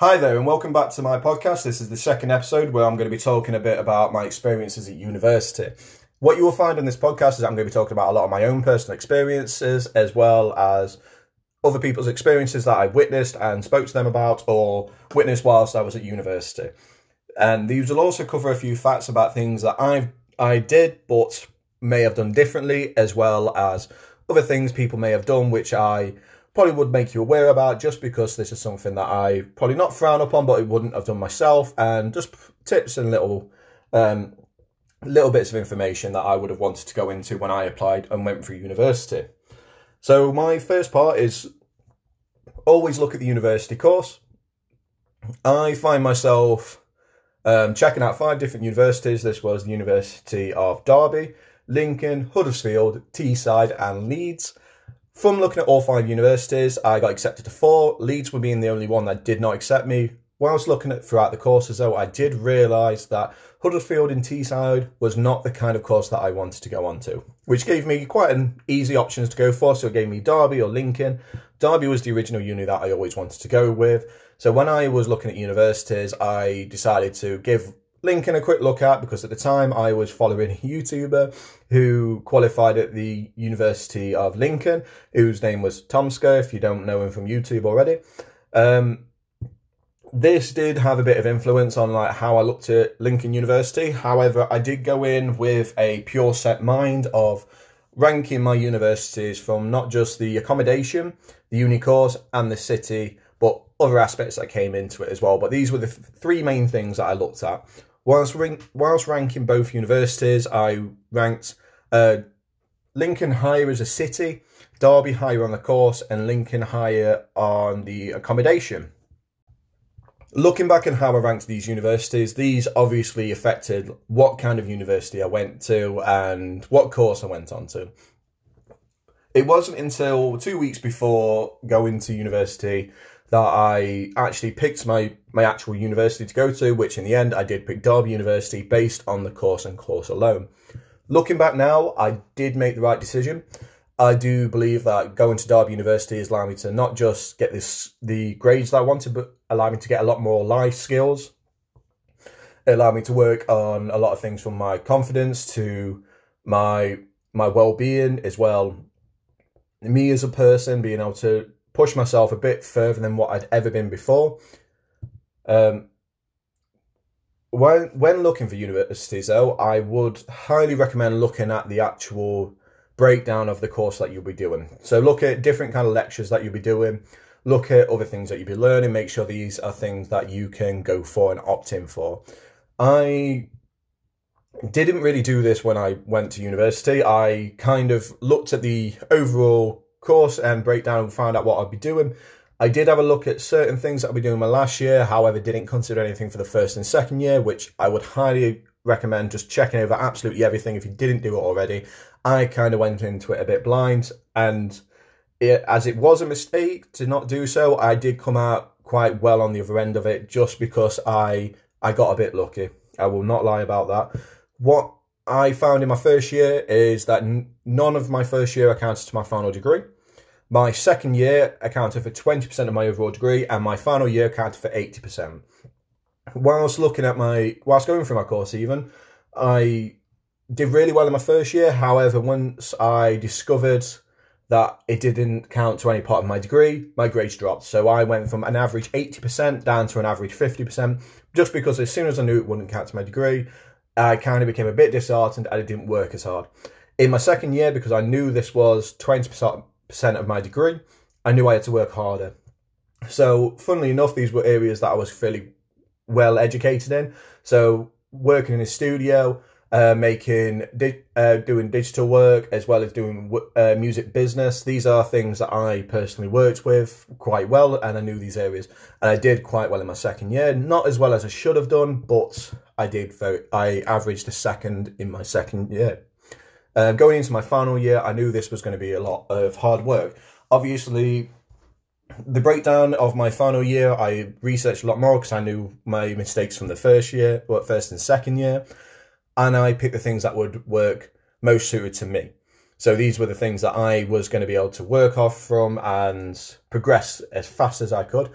Hi there, and welcome back to my podcast. This is the second episode where I'm going to be talking a bit about my experiences at university. What you will find in this podcast is I'm going to be talking about a lot of my own personal experiences as well as other people's experiences that I witnessed and spoke to them about or witnessed whilst I was at university. And these will also cover a few facts about things that I I did but may have done differently, as well as other things people may have done which I probably would make you aware about just because this is something that I probably not frown upon, but I wouldn't have done myself, and just tips and little um, little bits of information that I would have wanted to go into when I applied and went through university. So my first part is always look at the university course. I find myself um, checking out five different universities. This was the University of Derby, Lincoln, Huddersfield, Teesside, and Leeds. From looking at all five universities, I got accepted to four. Leeds were being the only one that did not accept me. Whilst looking at throughout the courses, though, I did realise that Huddersfield and Teesside was not the kind of course that I wanted to go on to, which gave me quite an easy options to go for. So it gave me Derby or Lincoln. Derby was the original uni that I always wanted to go with. So when I was looking at universities, I decided to give Lincoln a quick look at because at the time I was following a YouTuber who qualified at the University of Lincoln, whose name was Tomska, if you don't know him from YouTube already. Um, this did have a bit of influence on like how I looked at Lincoln University. However, I did go in with a pure set mind of ranking my universities from not just the accommodation, the uni course, and the city, but other aspects that came into it as well. But these were the three main things that I looked at. Whilst, rank, whilst ranking both universities, I ranked uh, Lincoln higher as a city, Derby higher on the course, and Lincoln higher on the accommodation. Looking back at how I ranked these universities, these obviously affected what kind of university I went to and what course I went on to. It wasn't until two weeks before going to university that I actually picked my, my actual university to go to, which in the end I did pick Derby University based on the course and course alone. Looking back now, I did make the right decision. I do believe that going to Derby University has allowed me to not just get this the grades that I wanted, but allow me to get a lot more life skills. It allowed me to work on a lot of things from my confidence to my my well being as well. Me as a person being able to push myself a bit further than what I'd ever been before. Um, when when looking for universities, though, I would highly recommend looking at the actual breakdown of the course that you'll be doing. So look at different kind of lectures that you'll be doing. Look at other things that you'll be learning. Make sure these are things that you can go for and opt in for. I didn't really do this when I went to university. I kind of looked at the overall course and breakdown and find out what I'd be doing. I did have a look at certain things that I'll be doing my last year, however, didn't consider anything for the first and second year, which I would highly recommend just checking over absolutely everything if you didn't do it already. I kind of went into it a bit blind, and it, as it was a mistake to not do so, I did come out quite well on the other end of it just because I I got a bit lucky. I will not lie about that. What I found in my first year is that none of my first year accounted to my final degree. My second year accounted for 20% of my overall degree, and my final year accounted for 80%. Whilst looking at my, whilst going through my course, even, I did really well in my first year. However, once I discovered that it didn't count to any part of my degree, my grades dropped. So I went from an average 80% down to an average 50%, just because as soon as I knew it wouldn't count to my degree, I kind of became a bit disheartened and it didn't work as hard. In my second year, because I knew this was 20% of my degree, I knew I had to work harder. So, funnily enough, these were areas that I was fairly well educated in. So, working in a studio, uh, making, di- uh, doing digital work, as well as doing uh, music business. These are things that I personally worked with quite well, and I knew these areas. And I did quite well in my second year. Not as well as I should have done, but I did very, I averaged a second in my second year. Uh, going into my final year, I knew this was going to be a lot of hard work. Obviously, the breakdown of my final year, I researched a lot more because I knew my mistakes from the first year, well, first and second year, and I picked the things that would work most suited to me. So these were the things that I was going to be able to work off from and progress as fast as I could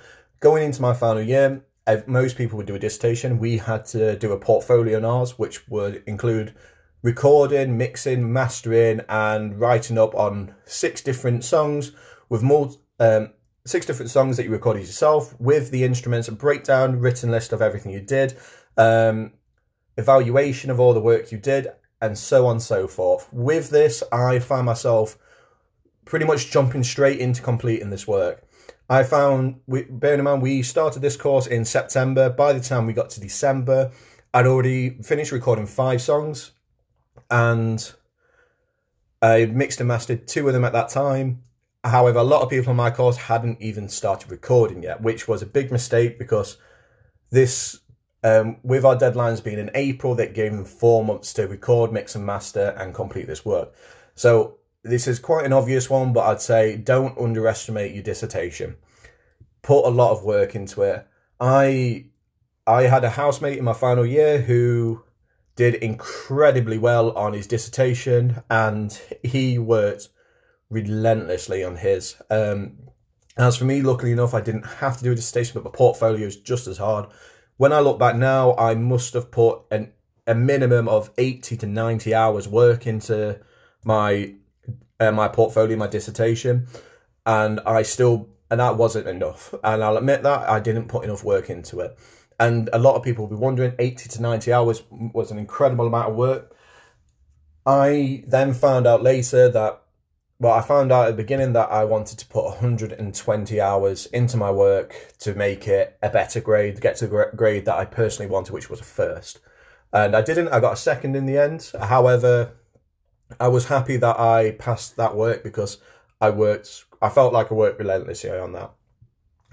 going into my final year, most people would do a dissertation. We had to do a portfolio on ours, which would include recording, mixing, mastering, and writing up on six different songs with more um, six different songs that you recorded yourself with the instruments, a breakdown, written list of everything you did, um, evaluation of all the work you did, and so on and so forth. With this, I found myself pretty much jumping straight into completing this work. I found, bearing in mind, we started this course in September. By the time we got to December, I'd already finished recording five songs and I mixed and mastered two of them at that time. However, a lot of people in my course hadn't even started recording yet, which was a big mistake because this, um, with our deadlines being in April, that gave them four months to record, mix and master, and complete this work. So this is quite an obvious one, but I'd say don't underestimate your dissertation. Put a lot of work into it. I I had a housemate in my final year who did incredibly well on his dissertation, and he worked relentlessly on his. Um, as for me, luckily enough, I didn't have to do a dissertation, but my portfolio is just as hard. When I look back now, I must have put an, a minimum of 80 to 90 hours work into my uh, my portfolio, my dissertation, and I still and that wasn't enough. And I'll admit that I didn't put enough work into it. And a lot of people will be wondering, 80 to 90 hours was an incredible amount of work. I then found out later that well, I found out at the beginning that I wanted to put 120 hours into my work to make it a better grade, get to the grade that I personally wanted, which was a first. And I didn't, I got a second in the end. However, I was happy that I passed that work because I worked, I felt like I worked relentlessly on that.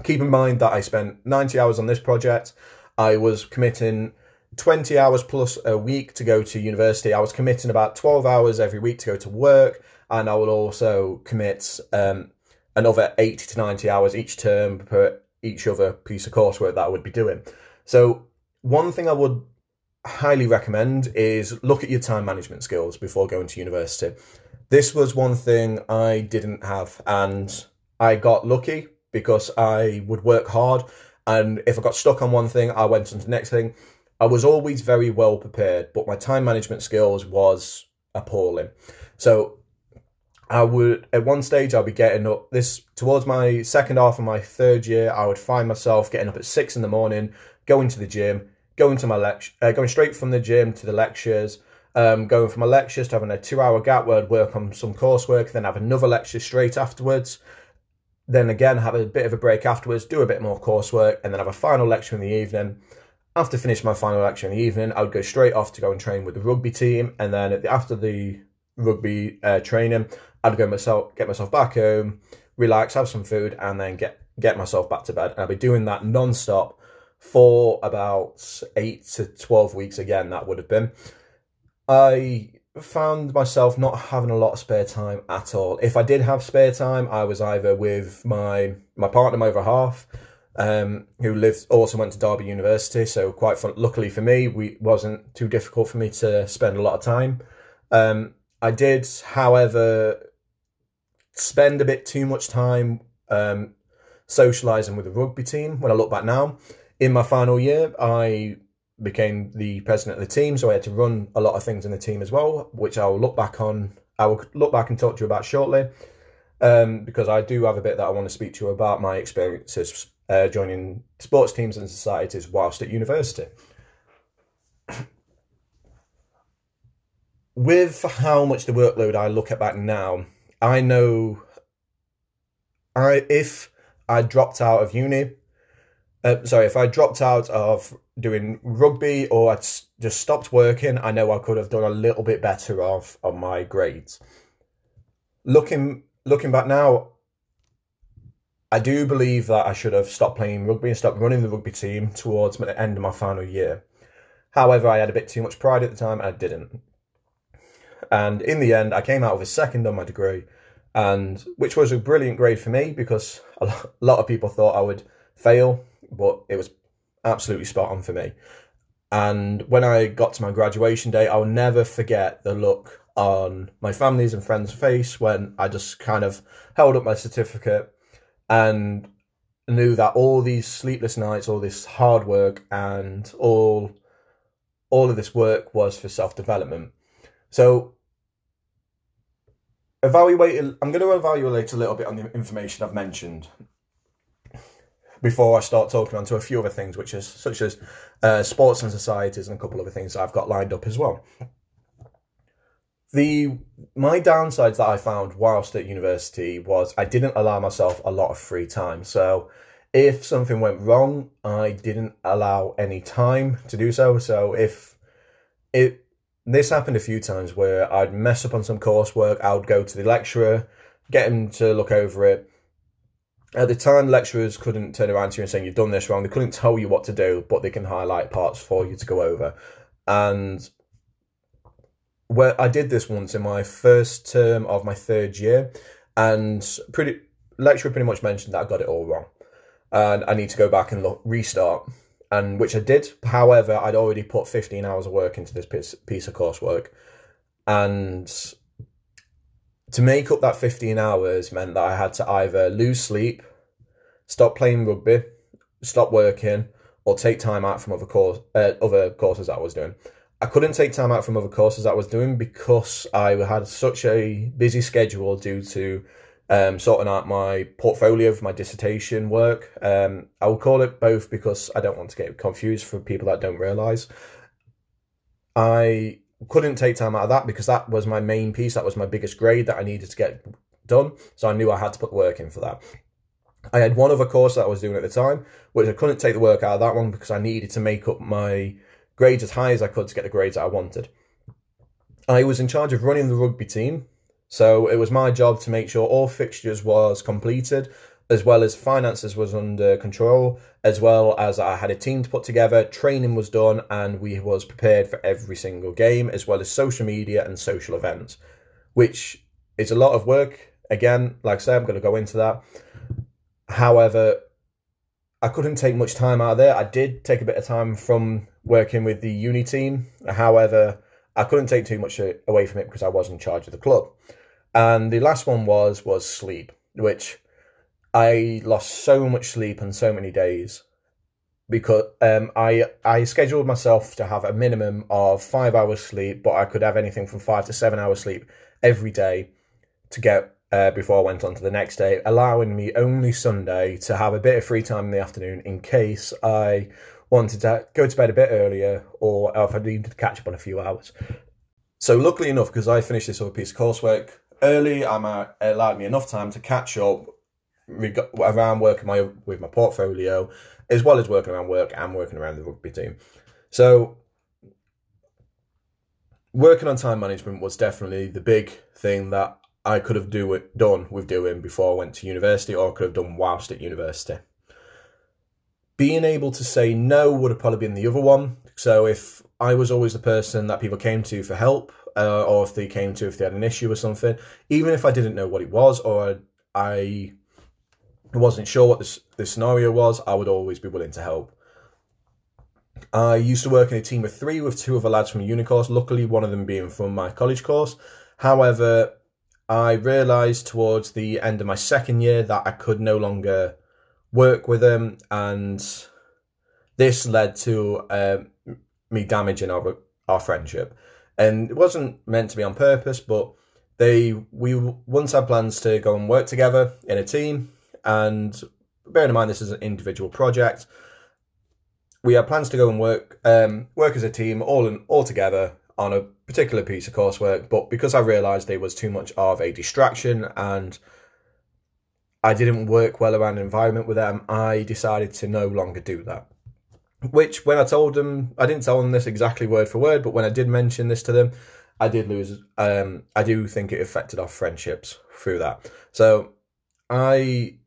Keep in mind that I spent 90 hours on this project. I was committing 20 hours plus a week to go to university. I was committing about 12 hours every week to go to work and I would also commit um, another 80 to 90 hours each term per each other piece of coursework that I would be doing. So, one thing I would highly recommend is look at your time management skills before going to university. This was one thing I didn't have, and I got lucky because I would work hard. And if I got stuck on one thing, I went on to the next thing. I was always very well prepared, but my time management skills was appalling. So I would at one stage I'd be getting up this towards my second half of my third year. I would find myself getting up at six in the morning, going to the gym, going to my lecture, uh, going straight from the gym to the lectures, um, going from my lectures to having a two-hour gap where I'd work on some coursework, then have another lecture straight afterwards. Then again, have a bit of a break afterwards, do a bit more coursework, and then have a final lecture in the evening. After finishing my final lecture in the evening, I would go straight off to go and train with the rugby team, and then after the rugby uh, training, I'd go myself, get myself back home, relax, have some food, and then get get myself back to bed. And I'd be doing that non-stop for about eight to twelve weeks. Again, that would have been. I found myself not having a lot of spare time at all. If I did have spare time, I was either with my my partner, over half, um, who lived also went to Derby University. So quite fun. Luckily for me, we wasn't too difficult for me to spend a lot of time. Um, I did, however, spend a bit too much time um, socializing with the rugby team. When I look back now, in my final year, I became the president of the team, so I had to run a lot of things in the team as well, which I will look back on. I will look back and talk to you about shortly, um, because I do have a bit that I want to speak to you about my experiences uh, joining sports teams and societies whilst at university. With how much the workload I look at back now, I know I if I dropped out of uni, uh, sorry, if I dropped out of doing rugby or I'd just stopped working, I know I could have done a little bit better off on my grades. Looking looking back now, I do believe that I should have stopped playing rugby and stopped running the rugby team towards the end of my final year. However, I had a bit too much pride at the time and I didn't. And in the end, I came out with a second on my degree, and which was a brilliant grade for me because a lot of people thought I would fail, but it was absolutely spot on for me. And when I got to my graduation day, I'll never forget the look on my family's and friends' face when I just kind of held up my certificate and knew that all these sleepless nights, all this hard work, and all all of this work was for self development. So evaluate. I'm going to evaluate a little bit on the information I've mentioned before I start talking on to a few other things, which is such as uh, sports and societies and a couple of other things I've got lined up as well. The my downsides that I found whilst at university was I didn't allow myself a lot of free time. So if something went wrong, I didn't allow any time to do so. So if it this happened a few times where I'd mess up on some coursework, I would go to the lecturer, get him to look over it. At the time, lecturers couldn't turn around to you and saying you've done this wrong. They couldn't tell you what to do, but they can highlight parts for you to go over. And where I did this once in my first term of my third year, and pretty lecturer pretty much mentioned that I got it all wrong, and I need to go back and look restart, and which I did. However, I'd already put fifteen hours of work into this piece, piece of coursework, and to make up that fifteen hours meant that I had to either lose sleep, stop playing rugby, stop working, or take time out from other course uh, other courses I was doing. I couldn't take time out from other courses I was doing because I had such a busy schedule due to um, sorting out my portfolio of my dissertation work. Um, I will call it both because I don't want to get confused for people that don't realise. I couldn't take time out of that because that was my main piece. That was my biggest grade that I needed to get done. So I knew I had to put work in for that. I had one other course that I was doing at the time, which I couldn't take the work out of that one because I needed to make up my grades as high as I could to get the grades that I wanted. I was in charge of running the rugby team, so it was my job to make sure all fixtures was completed, as well as finances was under control, as well as I had a team to put together, training was done, and we was prepared for every single game, as well as social media and social events, which is a lot of work. Again, like I said, I'm going to go into that. However, I couldn't take much time out of there. I did take a bit of time from working with the uni team. However, I couldn't take too much away from it because I was in charge of the club. And the last one was was sleep, which I lost so much sleep on so many days because um, I I scheduled myself to have a minimum of five hours sleep, but I could have anything from five to seven hours sleep every day to get uh, before I went on to the next day, allowing me only Sunday to have a bit of free time in the afternoon in case I wanted to go to bed a bit earlier or if I needed to catch up on a few hours. So luckily enough, because I finished this other piece of coursework early, I'm uh, allowed me enough time to catch up around working my with my portfolio, as well as working around work and working around the rugby team. So working on time management was definitely the big thing that I could have do it, done with doing before I went to university, or could have done whilst at university being able to say no would have probably been the other one. So if I was always the person that people came to for help, uh, or if they came to if they had an issue or something, even if I didn't know what it was or I wasn't sure what this, this scenario was, I would always be willing to help. I used to work in a team of three with two other lads from a uni course, luckily one of them being from my college course. However, I realised towards the end of my second year that I could no longer work with them, and this led to uh, me damaging our our friendship. And it wasn't meant to be on purpose, but they we once had plans to go and work together in a team. And bearing in mind this is an individual project, we had plans to go and work um, work as a team, all in, all together on a particular piece of coursework. But because I realised it was too much of a distraction and I didn't work well around an environment with them, I decided to no longer do that. Which, when I told them, I didn't tell them this exactly word for word, but when I did mention this to them, I did lose. Um, I do think it affected our friendships through that. So, I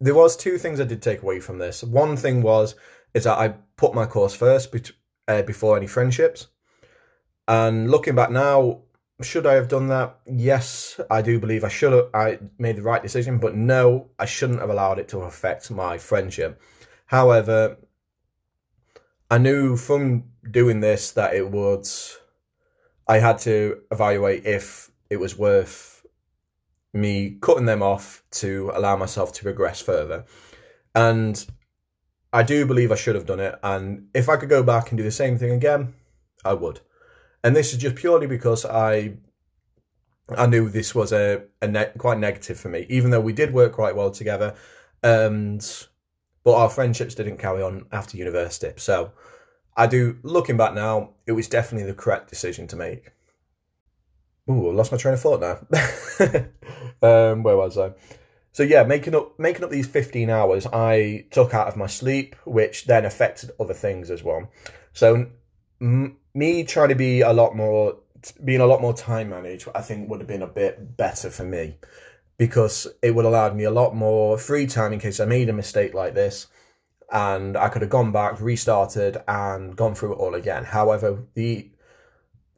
there was two things I did take away from this. One thing was is that I put my course first be- uh, before any friendships. And looking back now, should I have done that? Yes, I do believe I should have. I made the right decision, but no, I shouldn't have allowed it to affect my friendship. However, I knew from doing this that it would. I had to evaluate if it was worth me cutting them off to allow myself to progress further. And I do believe I should have done it. And if I could go back and do the same thing again, I would. And this is just purely because I I knew this was a, a ne- quite negative for me, even though we did work quite well together. And but our friendships didn't carry on after university. So I do looking back now, it was definitely the correct decision to make. Ooh, I lost my train of thought now. um, where was I? So yeah, making up making up these fifteen hours, I took out of my sleep, which then affected other things as well. So m- me trying to be a lot more, being a lot more time managed, I think would have been a bit better for me because it would have allowed me a lot more free time in case I made a mistake like this, and I could have gone back, restarted, and gone through it all again. However, the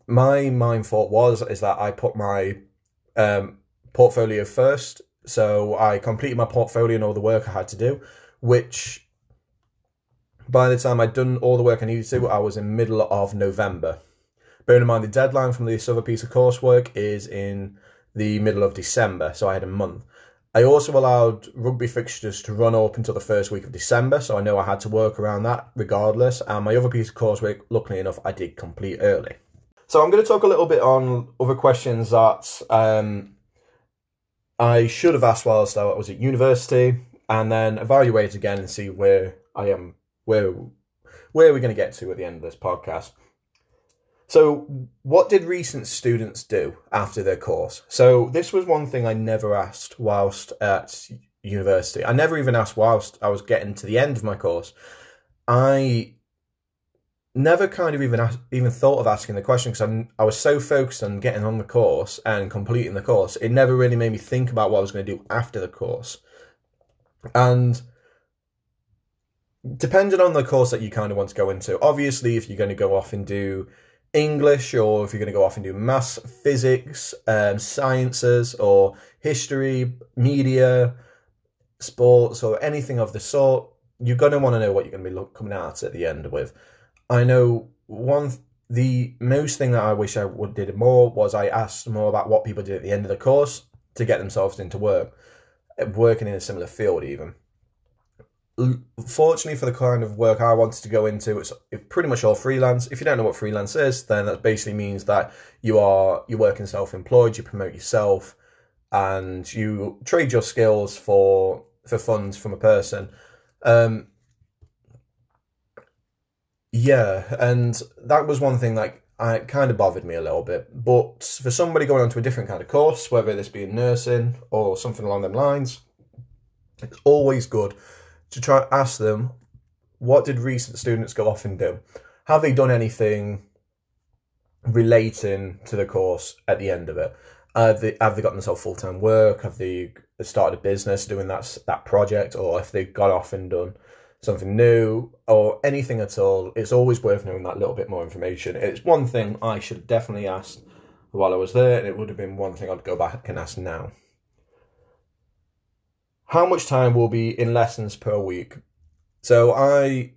my mind thought was is that I put my um, portfolio first. So I completed my portfolio and all the work I had to do, which by the time I'd done all the work I needed to, I was in middle of November. Bearing in mind the deadline from this other piece of coursework is in the middle of December, so I had a month. I also allowed rugby fixtures to run up until the first week of December, so I know I had to work around that regardless. And my other piece of coursework, luckily enough, I did complete early. So I'm going to talk a little bit on other questions that um, I should have asked whilst I was at university, and then evaluate again and see where I am, where where are we going to get to at the end of this podcast. So, what did recent students do after their course? So, this was one thing I never asked whilst at university. I never even asked whilst I was getting to the end of my course. I never kind of even asked, even thought of asking the question because I was so focused on getting on the course and completing the course. It never really made me think about what I was going to do after the course. And depending on the course that you kind of want to go into, obviously, if you're going to go off and do English or if you're going to go off and do maths, physics, um, sciences, or history, media, sports, or anything of the sort, you're going to want to know what you're going to be look, coming out at the end with. I know one the most thing that I wish I would did more was I asked more about what people did at the end of the course to get themselves into work, working in a similar field even. Fortunately for the kind of work I wanted to go into, it's pretty much all freelance. If you don't know what freelance is, then that basically means that you are you're working self-employed, you promote yourself, and you trade your skills for for funds from a person. Um, yeah, and that was one thing like I, kind of bothered me a little bit. But for somebody going on to a different kind of course, whether this be in nursing or something along them lines, it's always good to try and ask them what did recent students go off and do? Have they done anything relating to the course at the end of it? Have they, have they got themselves full time work? Have they started a business doing that that project, or if they got off and done something new or anything at all, it's always worth knowing that little bit more information. It's one thing I should definitely asked while I was there, and it would have been one thing I'd go back and ask now. How much time will be in lessons per week? So I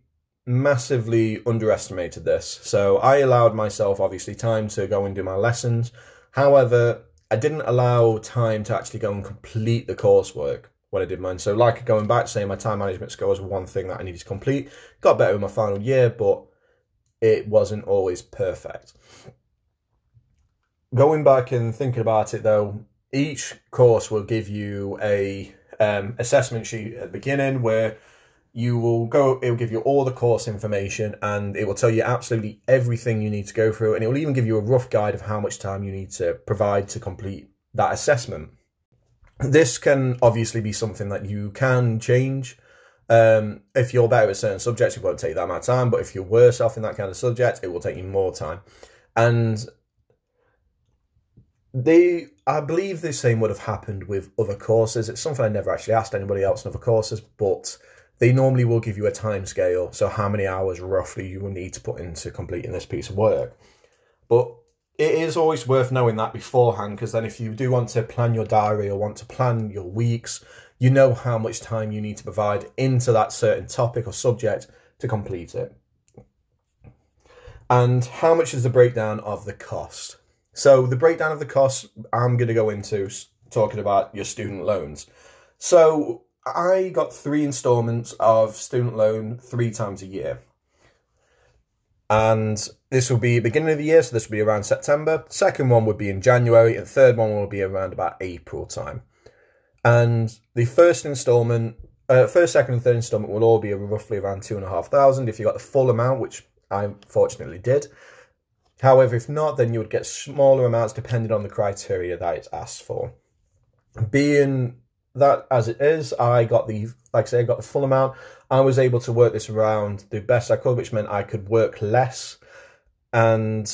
massively underestimated this. So I allowed myself obviously time to go and do my lessons. However, I didn't allow time to actually go and complete the coursework when I did mine. So, like going back, saying my time management skills were one thing that I needed to complete. Got better in my final year, but it wasn't always perfect. Going back and thinking about it though, each course will give you a um, assessment sheet at the beginning where you will go it will give you all the course information and it will tell you absolutely everything you need to go through and it will even give you a rough guide of how much time you need to provide to complete that assessment this can obviously be something that you can change. Um, if you're better at certain subjects, it won't take that amount of time. But if you're worse off in that kind of subject, it will take you more time. And they, I believe the same would have happened with other courses. It's something I never actually asked anybody else in other courses, but they normally will give you a time scale. So how many hours roughly you will need to put into completing this piece of work. But it is always worth knowing that beforehand because then if you do want to plan your diary or want to plan your weeks, you know how much time you need to provide into that certain topic or subject to complete it. And how much is the breakdown of the cost? So the breakdown of the cost I'm going to go into talking about your student loans. So I got three installments of student loan three times a year. And this will be beginning of the year, so this will be around September. Second one would be in January, and third one will be around about April time. And the first installment, uh, first, second, and third installment will all be roughly around two and a half thousand if you got the full amount, which I fortunately did. However, if not, then you would get smaller amounts depending on the criteria that it's asked for. Being that as it is, I got the like I say, I got the full amount. I was able to work this around the best I could, which meant I could work less. And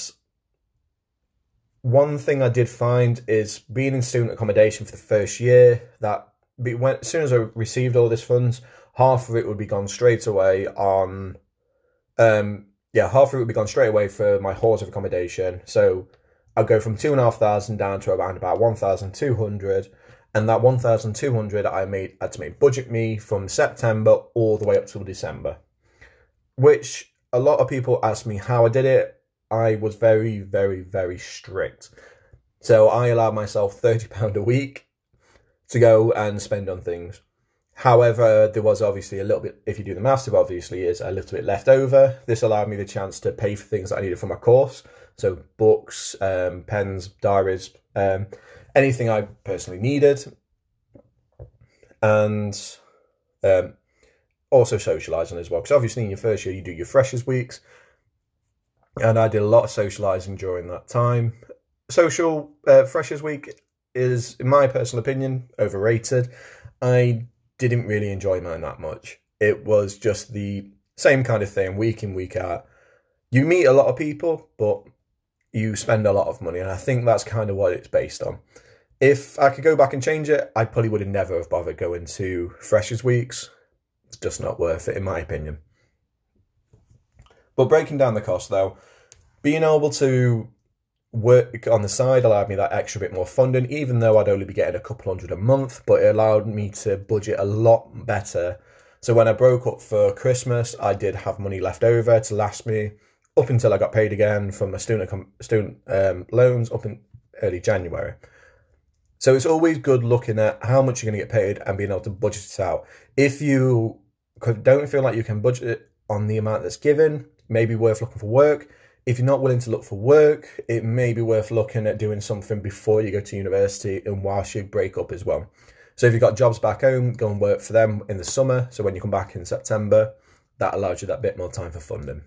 one thing I did find is being in student accommodation for the first year. That when as soon as I received all this funds, half of it would be gone straight away on um yeah, half it would be gone straight away for my halls of accommodation. So I'd go from two and a half thousand down to around about one thousand two hundred, and that one thousand two hundred I made had to make budget me from September all the way up till December, which a lot of people ask me how I did it. I was very, very, very strict. So I allowed myself thirty pound a week to go and spend on things. However, there was obviously a little bit, if you do the maths, obviously is a little bit left over. This allowed me the chance to pay for things that I needed for my course. So books, um, pens, diaries, um, anything I personally needed. And um, also socialising as well. Because obviously in your first year, you do your freshers weeks. And I did a lot of socialising during that time. Social uh, freshers week is, in my personal opinion, overrated. I didn't really enjoy mine that much. It was just the same kind of thing, week in, week out. You meet a lot of people, but you spend a lot of money, and I think that's kind of what it's based on. If I could go back and change it, I probably would have never have bothered going to Freshers Weeks. It's just not worth it, in my opinion. But breaking down the cost, though, being able to work on the side allowed me that extra bit more funding, even though I'd only be getting a couple hundred a month, but it allowed me to budget a lot better. So when I broke up for Christmas, I did have money left over to last me up until I got paid again from my student student um, loans up in early January. So it's always good looking at how much you're going to get paid and being able to budget it out. If you don't feel like you can budget it on the amount that's given, maybe worth looking for work if you're not willing to look for work, it may be worth looking at doing something before you go to university and whilst you break up as well. So if you've got jobs back home, go and work for them in the summer. So when you come back in September, that allows you that bit more time for funding.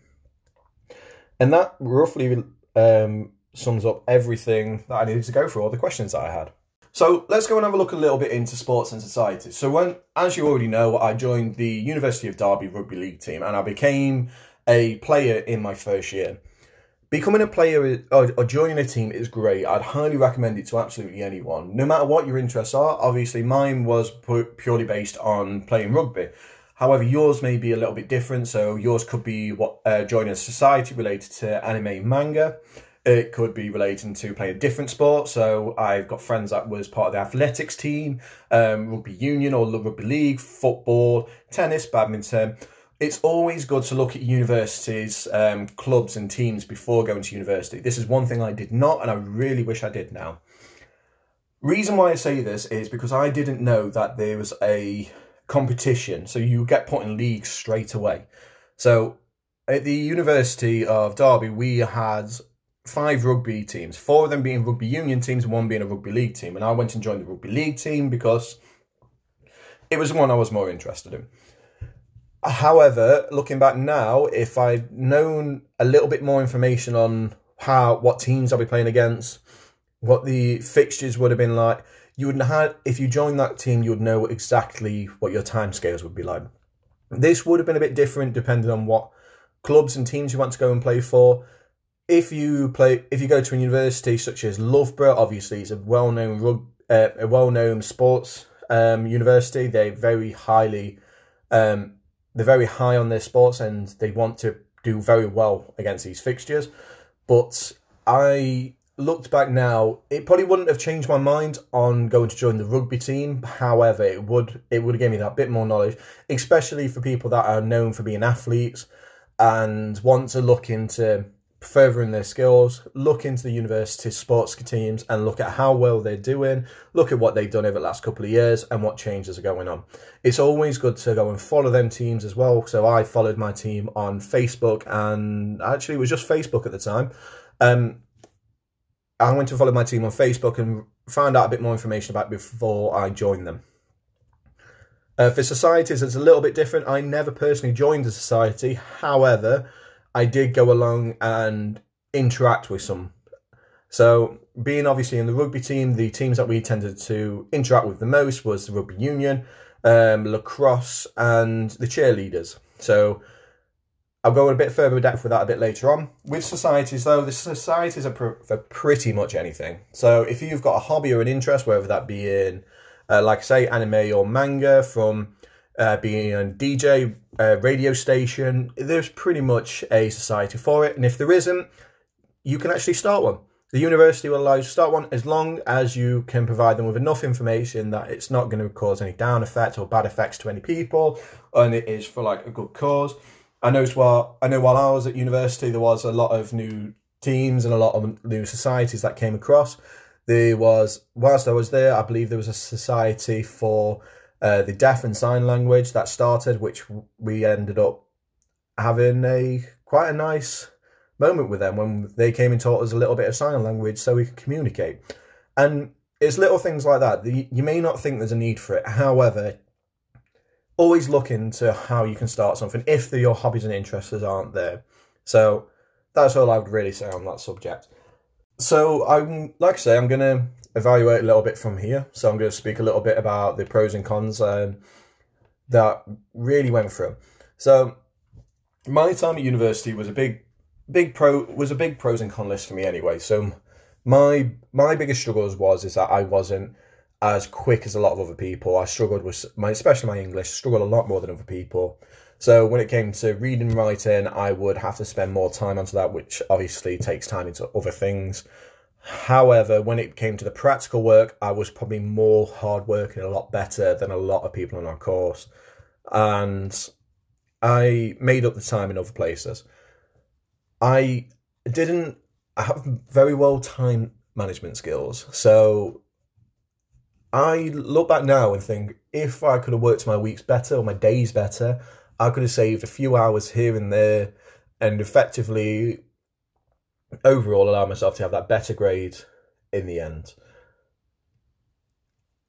And that roughly um, sums up everything that I needed to go through, all the questions that I had. So let's go and have a look a little bit into sports and society. So when, as you already know, I joined the University of Derby Rugby League team and I became a player in my first year becoming a player or, joining a team is great. I'd highly recommend it to absolutely anyone, no matter what your interests are. Obviously, mine was purely based on playing rugby. However, yours may be a little bit different. So yours could be what uh, joining a society related to anime manga. It could be relating to playing a different sport. So I've got friends that was part of the athletics team, um, rugby union or rugby league, football, tennis, badminton it's always good to look at universities, um, clubs, and teams before going to university. This is one thing I did not, and I really wish I did now. Reason why I say this is because I didn't know that there was a competition, so you get put in leagues straight away. So at the University of Derby, we had five rugby teams, four of them being rugby union teams, and one being a rugby league team. And I went and joined the rugby league team because it was the one I was more interested in. However, looking back now, if I'd known a little bit more information on how what teams I'll be playing against, what the fixtures would have been like, you would have if you joined that team, you would know exactly what your timescales would be like. This would have been a bit different depending on what clubs and teams you want to go and play for. If you play, if you go to a university such as Loughborough, obviously it's a well-known uh, a well-known sports um, university. They're very highly um, they're very high on their sports and they want to do very well against these fixtures. But I looked back now, it probably wouldn't have changed my mind on going to join the rugby team. However, it would it would have given me that bit more knowledge, especially for people that are known for being athletes and want to look into furthering their skills, look into the university sports teams and look at how well they're doing, look at what they've done over the last couple of years and what changes are going on. It's always good to go and follow them teams as well. So I followed my team on Facebook and actually it was just Facebook at the time. Um, I went to follow my team on Facebook and found out a bit more information about before I joined them. Uh, for societies, it's a little bit different. I never personally joined a society. However, I did go along and interact with some. So, being obviously in the rugby team, the teams that we tended to interact with the most was the rugby union, um, lacrosse, and the cheerleaders. So, I'll go a bit further in depth with that a bit later on. With societies, though, the societies are pr- for pretty much anything. So, if you've got a hobby or an interest, whether that be in, uh, like I say, anime or manga, from uh, being a DJ, uh, radio station, there's pretty much a society for it. And if there isn't, you can actually start one. The university will allow you to start one as long as you can provide them with enough information that it's not going to cause any down effects or bad effects to any people, and it is for like a good cause. I know while I know while I was at university, there was a lot of new teams and a lot of new societies that came across. There was whilst I was there, I believe there was a society for uh, the deaf and sign language that started, which we ended up having a quite a nice moment with them when they came and taught us a little bit of sign language so we could communicate. And it's little things like that. You may not think there's a need for it. However, always look into how you can start something if your hobbies and interests aren't there. So that's all I would really say on that subject. So I'm like I say, I'm gonna evaluate a little bit from here. So I'm going to speak a little bit about the pros and cons um, that really went through. So my time at university was a big, big pro was a big pros and cons list for me anyway. So my my biggest struggles was is that I wasn't as quick as a lot of other people. I struggled with my especially my English, struggled a lot more than other people. So when it came to reading and writing, I would have to spend more time onto that, which obviously takes time into other things. However, when it came to the practical work, I was probably more hardworking, and a lot better than a lot of people on our course. And I made up the time in other places. I didn't have very well time management skills. So I look back now and think if I could have worked my weeks better or my days better, I could have saved a few hours here and there and effectively overall allow myself to have that better grade in the end.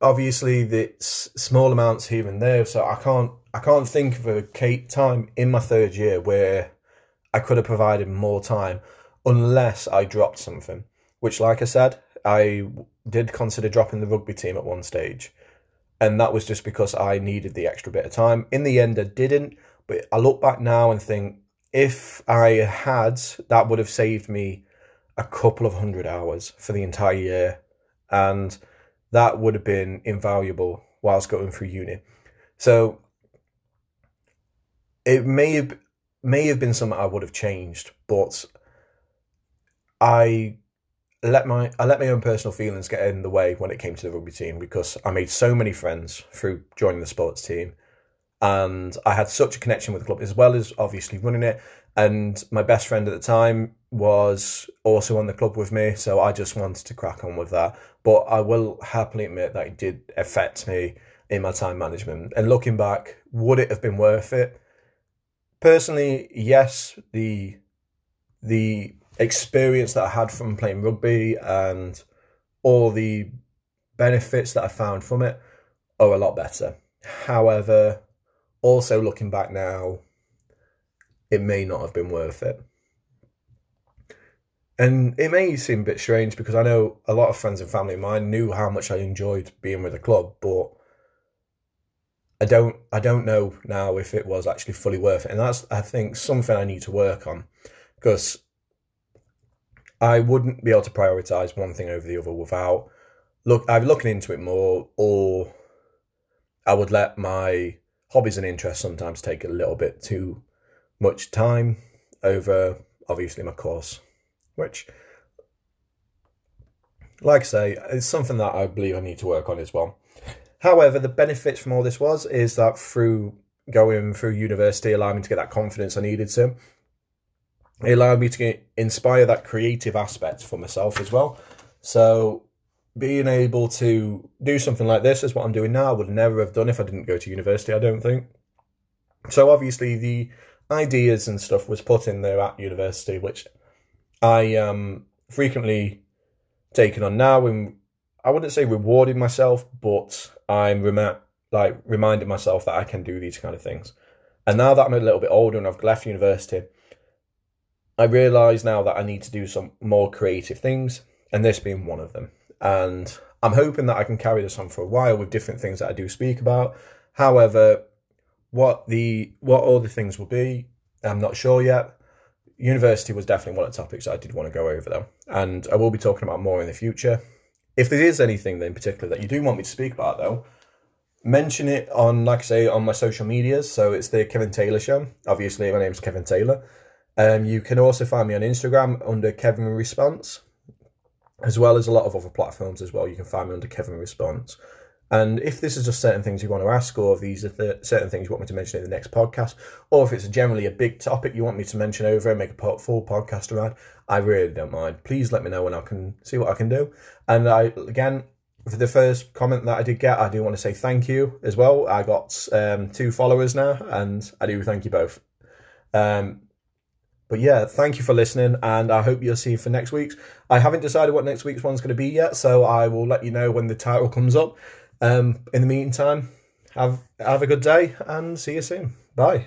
Obviously, it's small amounts here and there, so I can't I can't think of a time in my third year where I could have provided more time unless I dropped something. Which, like I said, I did consider dropping the rugby team at one stage, and that was just because I needed the extra bit of time. In the end, I didn't, but I look back now and think if I had, that would have saved me a couple of hundred hours for the entire year. And that would have been invaluable whilst going through uni. So it may have may have been something I would have changed, but I let my I let my own personal feelings get in the way when it came to the rugby team because I made so many friends through joining the sports team and I had such a connection with the club as well as obviously running it. And my best friend at the time was also on the club with me, so I just wanted to crack on with that. But I will happily admit that it did affect me in my time management. And looking back, would it have been worth it? Personally, yes. The the experience that I had from playing rugby and all the benefits that I found from it are a lot better. However, also looking back now, it may not have been worth it. And it may seem a bit strange because I know a lot of friends and family of mine knew how much I enjoyed being with the club, but I don't I don't know now if it was actually fully worth it. And that's I think something I need to work on because I wouldn't be able to prioritize one thing over the other without look I'm looking into it more or I would let my hobbies and interests sometimes take a little bit too much time over obviously my course, which, like I say, is something that I believe I need to work on as well. However, the benefits from all this was is that through going through university allowed me to get that confidence I needed to. It allowed me to inspire that creative aspect for myself as well. So being able to do something like this is what I'm doing now. I would never have done if I didn't go to university, I don't think. So obviously the ideas and stuff was put in there at university, which I um frequently taken on now and I wouldn't say rewarding myself, but I'm rem- like reminding myself that I can do these kind of things. And now that I'm a little bit older and I've left university, I realise now that I need to do some more creative things, and this being one of them. And I'm hoping that I can carry this on for a while with different things that I do speak about. However, what the what all the things will be, I'm not sure yet. University was definitely one of the topics I did want to go over though, and I will be talking about more in the future. If there is anything in particular that you do want me to speak about though, mention it on, like I say, on my social medias. So it's the Kevin Taylor Show. Obviously, my name's Kevin Taylor. Um, you can also find me on Instagram under Kevin Response, as well as a lot of other platforms as well. You can find me under Kevin Response. And if this is just certain things you want to ask, or if these are the certain things you want me to mention in the next podcast, or if it's generally a big topic you want me to mention over and make a full podcast around, I really don't mind. Please let me know and I can see what I can do. And I, again, for the first comment that I did get, I do want to say thank you as well. I got um, two followers now, and I do thank you both. Um, but yeah, thank you for listening, and I hope you'll see you for next week's. I haven't decided what next week's one's going to be yet, so I will let you know when the title comes up. Um, in the meantime, have have a good day, and see you soon. Bye.